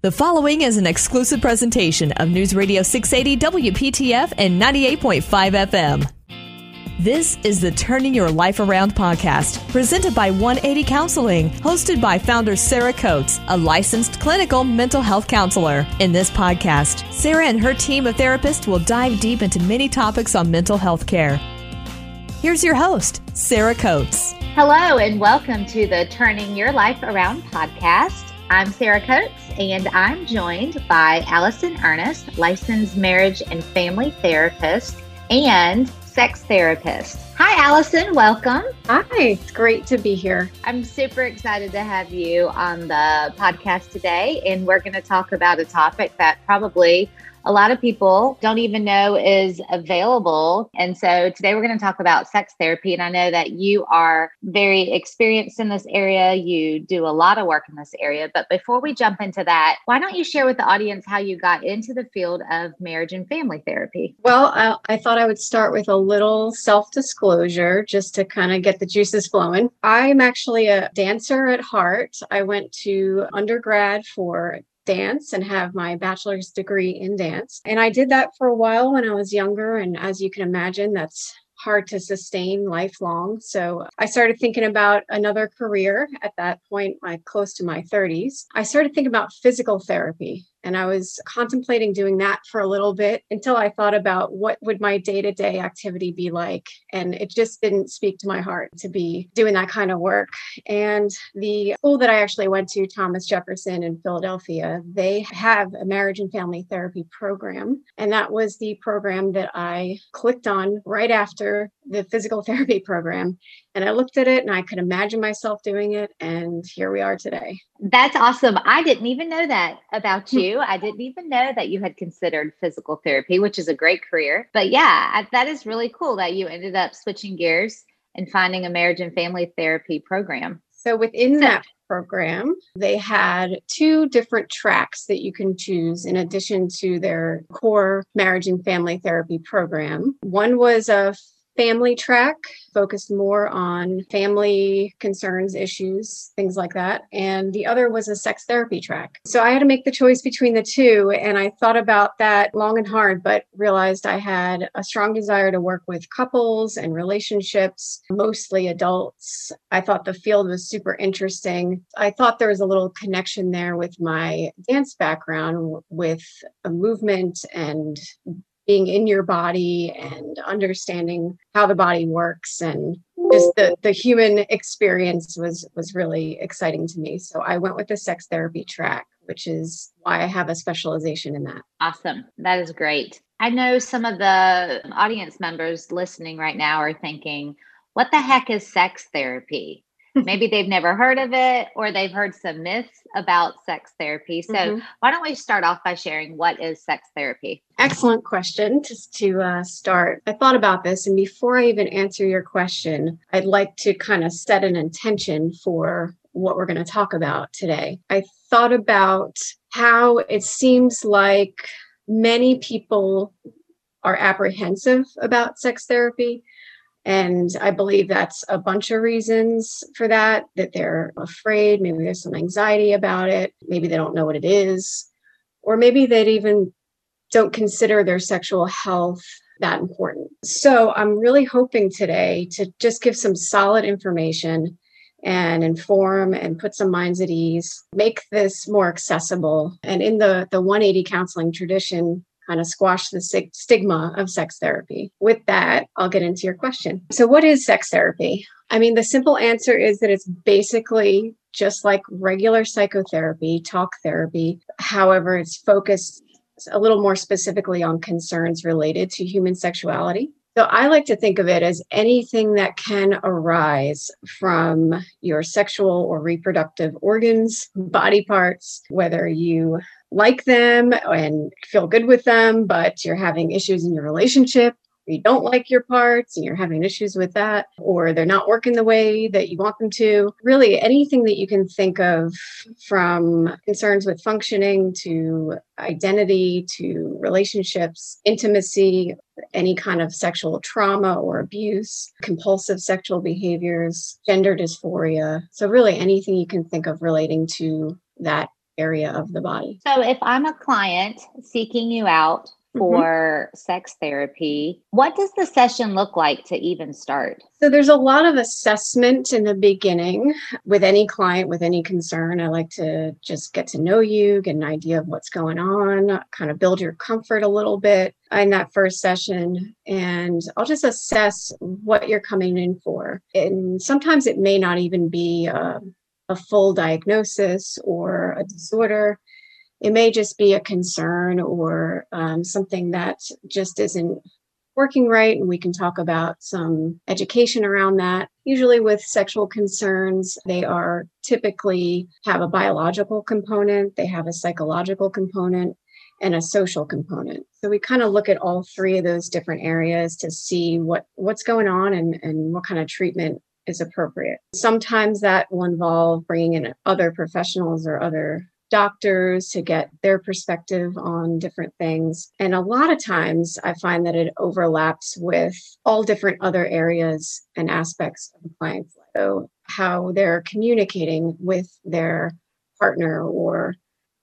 The following is an exclusive presentation of News Radio 680 WPTF and 98.5 FM. This is the Turning Your Life Around podcast, presented by 180 Counseling, hosted by founder Sarah Coates, a licensed clinical mental health counselor. In this podcast, Sarah and her team of therapists will dive deep into many topics on mental health care. Here's your host, Sarah Coates. Hello, and welcome to the Turning Your Life Around podcast. I'm Sarah Coates, and I'm joined by Allison Ernest, licensed marriage and family therapist and sex therapist. Hi, Allison. Welcome. Hi, it's great to be here. I'm super excited to have you on the podcast today, and we're going to talk about a topic that probably a lot of people don't even know is available. And so today we're going to talk about sex therapy. And I know that you are very experienced in this area. You do a lot of work in this area. But before we jump into that, why don't you share with the audience how you got into the field of marriage and family therapy? Well, I, I thought I would start with a little self disclosure just to kind of get the juices flowing. I'm actually a dancer at heart. I went to undergrad for dance and have my bachelor's degree in dance. And I did that for a while when I was younger. And as you can imagine, that's hard to sustain lifelong. So I started thinking about another career at that point, like close to my 30s. I started thinking about physical therapy. And I was contemplating doing that for a little bit until I thought about what would my day-to-day activity be like. And it just didn't speak to my heart to be doing that kind of work. And the school that I actually went to, Thomas Jefferson in Philadelphia, they have a marriage and family therapy program. And that was the program that I clicked on right after the physical therapy program. And I looked at it and I could imagine myself doing it. And here we are today. That's awesome. I didn't even know that about hmm. you. I didn't even know that you had considered physical therapy, which is a great career. But yeah, that is really cool that you ended up switching gears and finding a marriage and family therapy program. So within so, that program, they had two different tracks that you can choose in addition to their core marriage and family therapy program. One was a family track focused more on family concerns, issues, things like that. And the other was a sex therapy track. So I had to make the choice between the two. And I thought about that long and hard, but realized I had a strong desire to work with couples and relationships, mostly adults. I thought the field was super interesting. I thought there was a little connection there with my dance background with a movement and being in your body and understanding how the body works and just the the human experience was was really exciting to me. So i went with the sex therapy track which is why i have a specialization in that. Awesome. That is great. I know some of the audience members listening right now are thinking what the heck is sex therapy maybe they've never heard of it or they've heard some myths about sex therapy. So, mm-hmm. why don't we start off by sharing what is sex therapy? Excellent question. Just to uh, start, I thought about this, and before I even answer your question, I'd like to kind of set an intention for what we're going to talk about today. I thought about how it seems like many people are apprehensive about sex therapy and I believe that's a bunch of reasons for that, that they're afraid. Maybe there's some anxiety about it. Maybe they don't know what it is. Or maybe they even don't consider their sexual health that important. So I'm really hoping today to just give some solid information and inform and put some minds at ease, make this more accessible. And in the, the 180 counseling tradition, kind of squash the stigma of sex therapy. With that, I'll get into your question. So, what is sex therapy? I mean, the simple answer is that it's basically just like regular psychotherapy, talk therapy. However, it's focused a little more specifically on concerns related to human sexuality. So I like to think of it as anything that can arise from your sexual or reproductive organs, body parts, whether you like them and feel good with them, but you're having issues in your relationship, you don't like your parts and you're having issues with that, or they're not working the way that you want them to. Really, anything that you can think of from concerns with functioning to identity to relationships, intimacy, any kind of sexual trauma or abuse, compulsive sexual behaviors, gender dysphoria. So, really, anything you can think of relating to that area of the body. So if I'm a client seeking you out Mm-hmm. for mm-hmm. sex therapy. What does the session look like to even start? So, there's a lot of assessment in the beginning with any client with any concern. I like to just get to know you, get an idea of what's going on, kind of build your comfort a little bit in that first session. And I'll just assess what you're coming in for. And sometimes it may not even be a, a full diagnosis or a disorder it may just be a concern or um, something that just isn't working right and we can talk about some education around that. Usually with sexual concerns they are typically have a biological component they have a psychological component and a social component. So we kind of look at all three of those different areas to see what what's going on and, and what kind of treatment is appropriate sometimes that will involve bringing in other professionals or other doctors to get their perspective on different things. And a lot of times I find that it overlaps with all different other areas and aspects of the client's life. So, how they're communicating with their partner or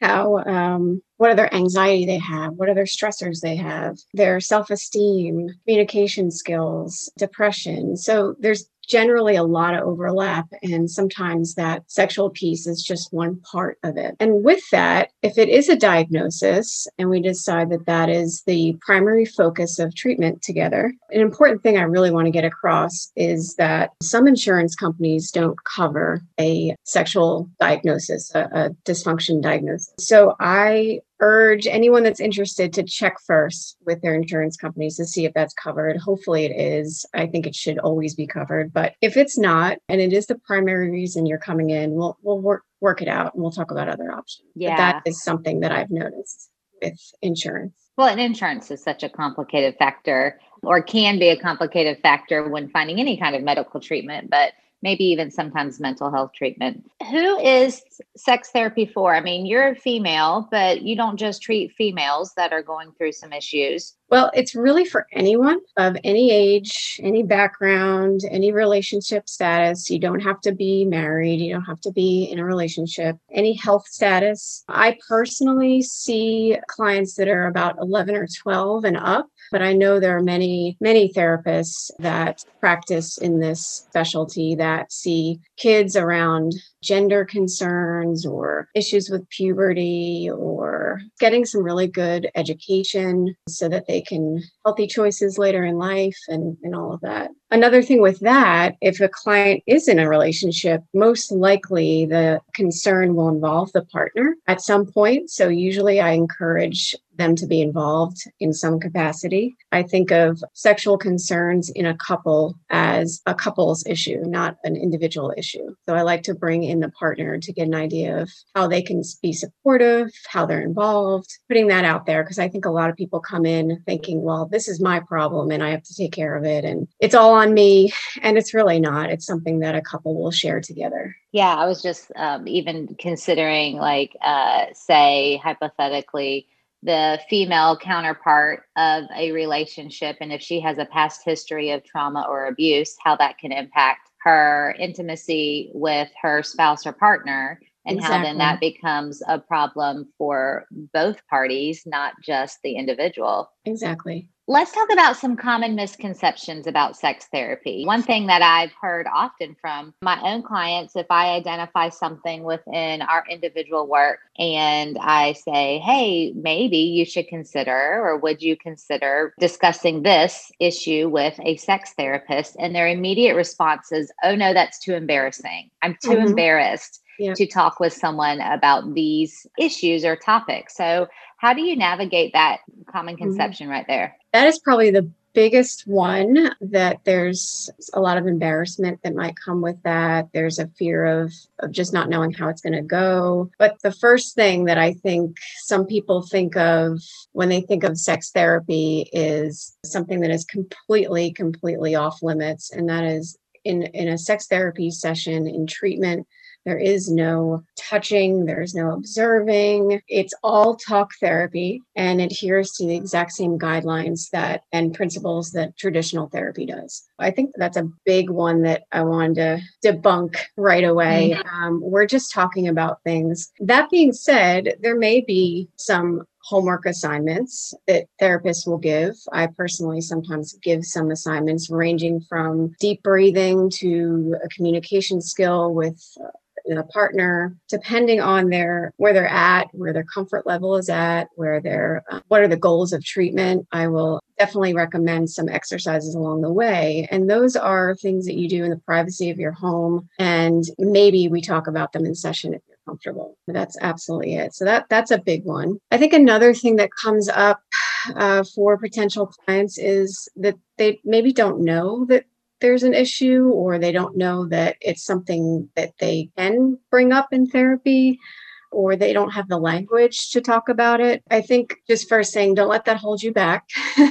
how um, what other anxiety they have what other stressors they have their self-esteem communication skills depression so there's generally a lot of overlap. And sometimes that sexual piece is just one part of it. And with that, if it is a diagnosis and we decide that that is the primary focus of treatment together, an important thing I really want to get across is that some insurance companies don't cover a sexual diagnosis, a, a dysfunction diagnosis. So I urge anyone that's interested to check first with their insurance companies to see if that's covered. Hopefully it is. I think it should always be covered. But if it's not, and it is the primary reason you're coming in, we'll we'll work work it out and we'll talk about other options. Yeah. But that is something that I've noticed with insurance. Well, and insurance is such a complicated factor or can be a complicated factor when finding any kind of medical treatment. But maybe even sometimes mental health treatment. Who is sex therapy for? I mean, you're a female, but you don't just treat females that are going through some issues. Well, it's really for anyone of any age, any background, any relationship status. You don't have to be married, you don't have to be in a relationship, any health status. I personally see clients that are about 11 or 12 and up but I know there are many, many therapists that practice in this specialty that see kids around gender concerns or issues with puberty or getting some really good education so that they can healthy choices later in life and, and all of that. Another thing with that, if a client is in a relationship, most likely the concern will involve the partner at some point. So usually I encourage them to be involved in some capacity. I think of sexual concerns in a couple as a couple's issue, not an individual issue. So I like to bring in the partner to get an idea of how they can be supportive, how they're involved, putting that out there because I think a lot of people come in thinking, well, this is my problem and I have to take care of it and it's all on me. And it's really not. It's something that a couple will share together. Yeah, I was just um, even considering, like, uh, say, hypothetically, the female counterpart of a relationship and if she has a past history of trauma or abuse how that can impact her intimacy with her spouse or partner and exactly. how then that becomes a problem for both parties not just the individual exactly Let's talk about some common misconceptions about sex therapy. One thing that I've heard often from my own clients, if I identify something within our individual work and I say, hey, maybe you should consider or would you consider discussing this issue with a sex therapist? And their immediate response is, oh, no, that's too embarrassing. I'm too mm-hmm. embarrassed. Yeah. to talk with someone about these issues or topics. So, how do you navigate that common mm-hmm. conception mm-hmm. right there? That is probably the biggest one that there's a lot of embarrassment that might come with that there's a fear of of just not knowing how it's going to go but the first thing that i think some people think of when they think of sex therapy is something that is completely completely off limits and that is in in a sex therapy session in treatment There is no touching, there's no observing. It's all talk therapy and adheres to the exact same guidelines that and principles that traditional therapy does. I think that's a big one that I wanted to debunk right away. Mm-hmm. Um, we're just talking about things. That being said, there may be some homework assignments that therapists will give. I personally sometimes give some assignments ranging from deep breathing to a communication skill with a partner depending on their where they're at where their comfort level is at where they're uh, what are the goals of treatment i will definitely recommend some exercises along the way. And those are things that you do in the privacy of your home and maybe we talk about them in session if you're comfortable. That's absolutely it. So that that's a big one. I think another thing that comes up uh, for potential clients is that they maybe don't know that there's an issue or they don't know that it's something that they can bring up in therapy or they don't have the language to talk about it. I think just first saying, don't let that hold you back.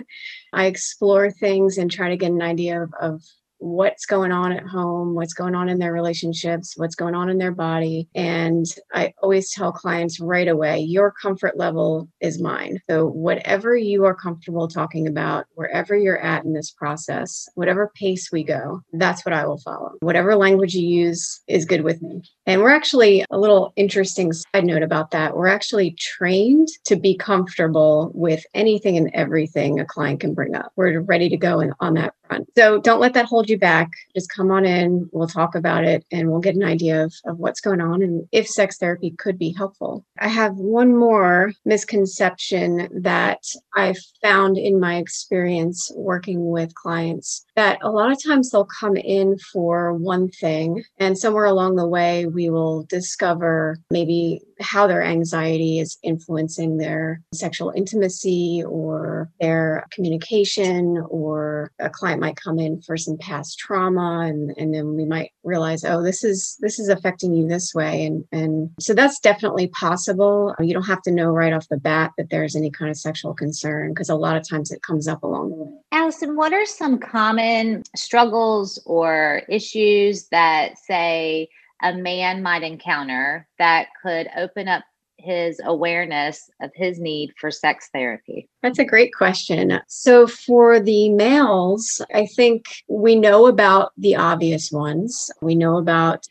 I explore things and try to get an idea of, of what's going on at home, what's going on in their relationships, what's going on in their body. And I always tell clients right away your comfort level is mine. So, whatever you are comfortable talking about, wherever you're at in this process, whatever pace we go, that's what I will follow. Whatever language you use is good with me. And we're actually a little interesting side note about that. We're actually trained to be comfortable with anything and everything a client can bring up. We're ready to go in, on that front. So don't let that hold you back. Just come on in. We'll talk about it and we'll get an idea of, of what's going on and if sex therapy could be helpful. I have one more misconception that I found in my experience working with clients that a lot of times they'll come in for one thing and somewhere along the way we will discover maybe how their anxiety is influencing their sexual intimacy or their communication or a client might come in for some past trauma and, and then we might realize oh this is this is affecting you this way. And and so that's definitely possible. You don't have to know right off the bat that there's any kind of sexual concern because a lot of times it comes up along the way. Allison what are some common struggles or issues that say a man might encounter that could open up his awareness of his need for sex therapy? That's a great question. So, for the males, I think we know about the obvious ones. We know about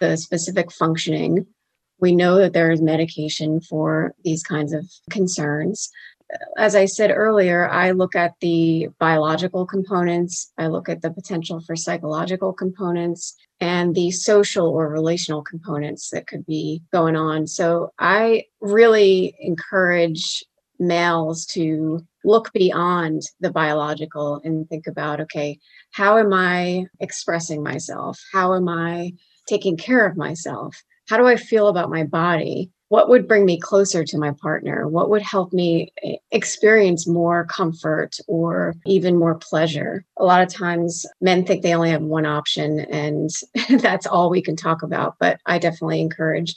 the specific functioning. We know that there is medication for these kinds of concerns as I said earlier, I look at the biological components, I look at the potential for psychological components, and the social or relational components that could be going on. So I really encourage males to look beyond the biological and think about okay, how am I expressing myself? How am I taking care of myself? How do I feel about my body? What would bring me closer to my partner? What would help me eh, experience more comfort or even more pleasure? A lot of times men think they only have one option and that's all we can talk about. But I definitely encourage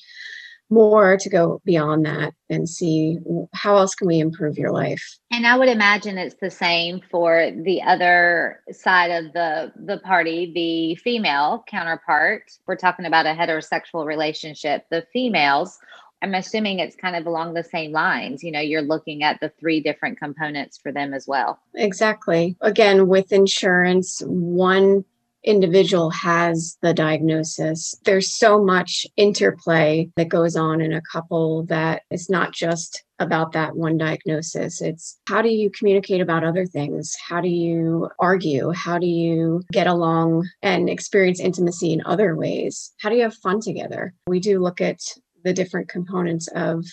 more to go beyond that and see how else can we improve your life and i would imagine it's the same for the other side of the the party the female counterpart we're talking about a heterosexual relationship the females I'm assuming it's kind of along the same lines. You know, you're looking at the three different components for them as well. Exactly. Again, with insurance, one individual has the diagnosis. There's so much interplay that goes on in a couple that it's not just about that one diagnosis. It's how do you communicate about other things? How do you argue? How do you get along and experience intimacy in other ways? How do you have fun together? We do look at the different components of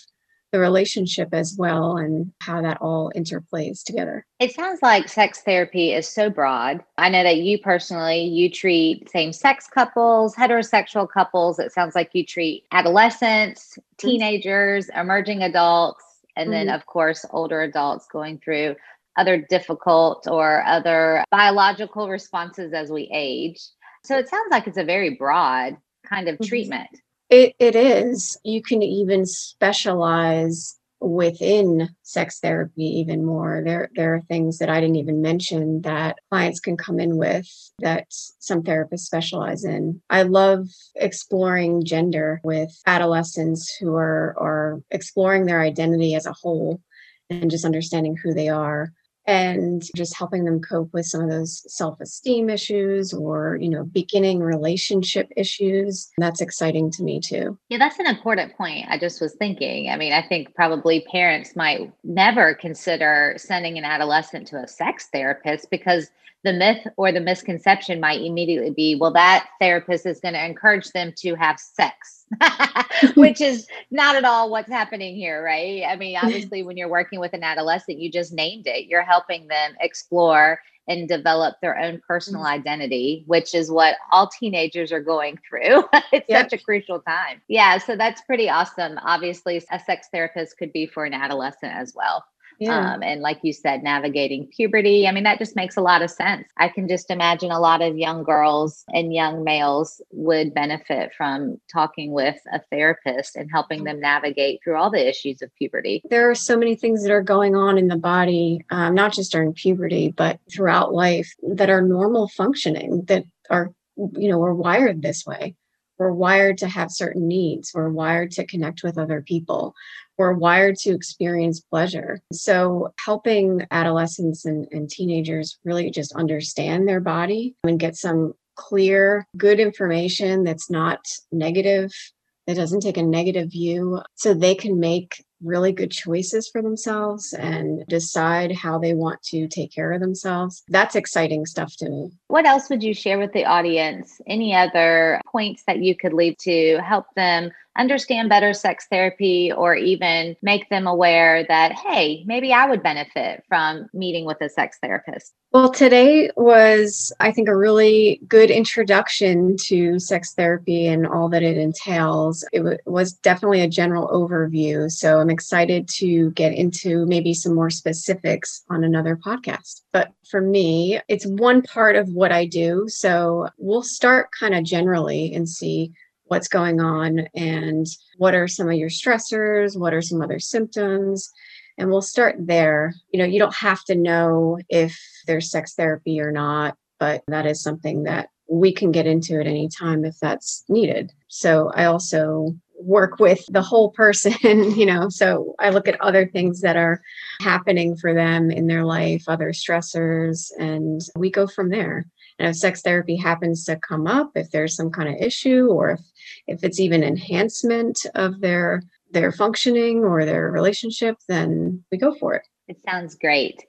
the relationship as well and how that all interplays together. It sounds like sex therapy is so broad. I know that you personally you treat same-sex couples, heterosexual couples. It sounds like you treat adolescents, mm-hmm. teenagers, emerging adults, and mm-hmm. then of course older adults going through other difficult or other biological responses as we age. So it sounds like it's a very broad kind of mm-hmm. treatment. It, it is. You can even specialize within sex therapy even more. There, there are things that I didn't even mention that clients can come in with that some therapists specialize in. I love exploring gender with adolescents who are, are exploring their identity as a whole and just understanding who they are and just helping them cope with some of those self-esteem issues or you know beginning relationship issues. That's exciting to me too. Yeah that's an important point i just was thinking. I mean i think probably parents might never consider sending an adolescent to a sex therapist because the myth or the misconception might immediately be well that therapist is going to encourage them to have sex which is not at all what's happening here right i mean obviously when you're working with an adolescent you just named it you're helping them explore and develop their own personal mm-hmm. identity, which is what all teenagers are going through. it's yep. such a crucial time. Yeah, so that's pretty awesome. Obviously, a sex therapist could be for an adolescent as well. Yeah. Um, and like you said, navigating puberty. I mean, that just makes a lot of sense. I can just imagine a lot of young girls and young males would benefit from talking with a therapist and helping them navigate through all the issues of puberty. There are so many things that are going on in the body, um, not just during puberty, but throughout life that are normal functioning that are, you know, we're wired this way we're wired to have certain needs. We're wired to connect with other people. We're wired to experience pleasure. So, helping adolescents and, and teenagers really just understand their body and get some clear, good information that's not negative, that doesn't take a negative view, so they can make really good choices for themselves and decide how they want to take care of themselves. That's exciting stuff to me. What else would you share with the audience? Any other points that you could leave to help them understand better sex therapy or even make them aware that, hey, maybe I would benefit from meeting with a sex therapist? Well, today was, I think, a really good introduction to sex therapy and all that it entails. It w- was definitely a general overview. So I'm excited to get into maybe some more specifics on another podcast. But for me, it's one part of what I do. So we'll start kind of generally and see what's going on and what are some of your stressors, what are some other symptoms. And we'll start there. You know, you don't have to know if there's sex therapy or not, but that is something that we can get into at any time if that's needed. So I also work with the whole person, you know. So I look at other things that are happening for them in their life, other stressors, and we go from there. And if sex therapy happens to come up, if there's some kind of issue, or if if it's even enhancement of their their functioning or their relationship, then we go for it. It sounds great.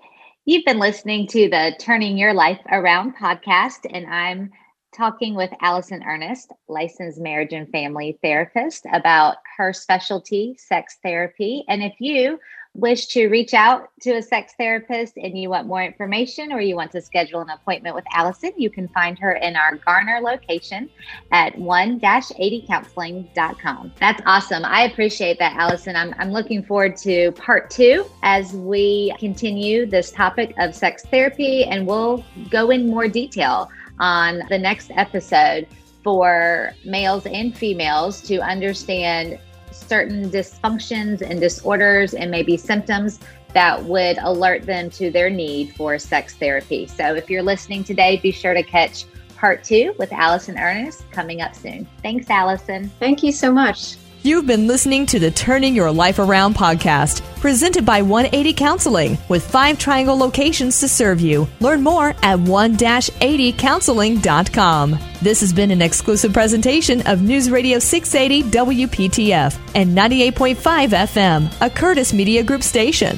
You've been listening to the Turning Your Life Around podcast, and I'm talking with Allison Ernest, licensed marriage and family therapist, about her specialty, sex therapy. And if you wish to reach out to a sex therapist and you want more information or you want to schedule an appointment with Allison, you can find her in our Garner location at 1-80counseling.com. That's awesome. I appreciate that, Allison. I'm, I'm looking forward to part two as we continue this topic of sex therapy and we'll go in more detail on the next episode for males and females to understand certain dysfunctions and disorders and maybe symptoms that would alert them to their need for sex therapy. So if you're listening today, be sure to catch part two with Allison Ernest coming up soon. Thanks, Allison. Thank you so much. You've been listening to the Turning Your Life Around podcast, presented by 180 Counseling, with five triangle locations to serve you. Learn more at 1-80counseling.com. This has been an exclusive presentation of News Radio 680 WPTF and 98.5 FM, a Curtis Media Group station.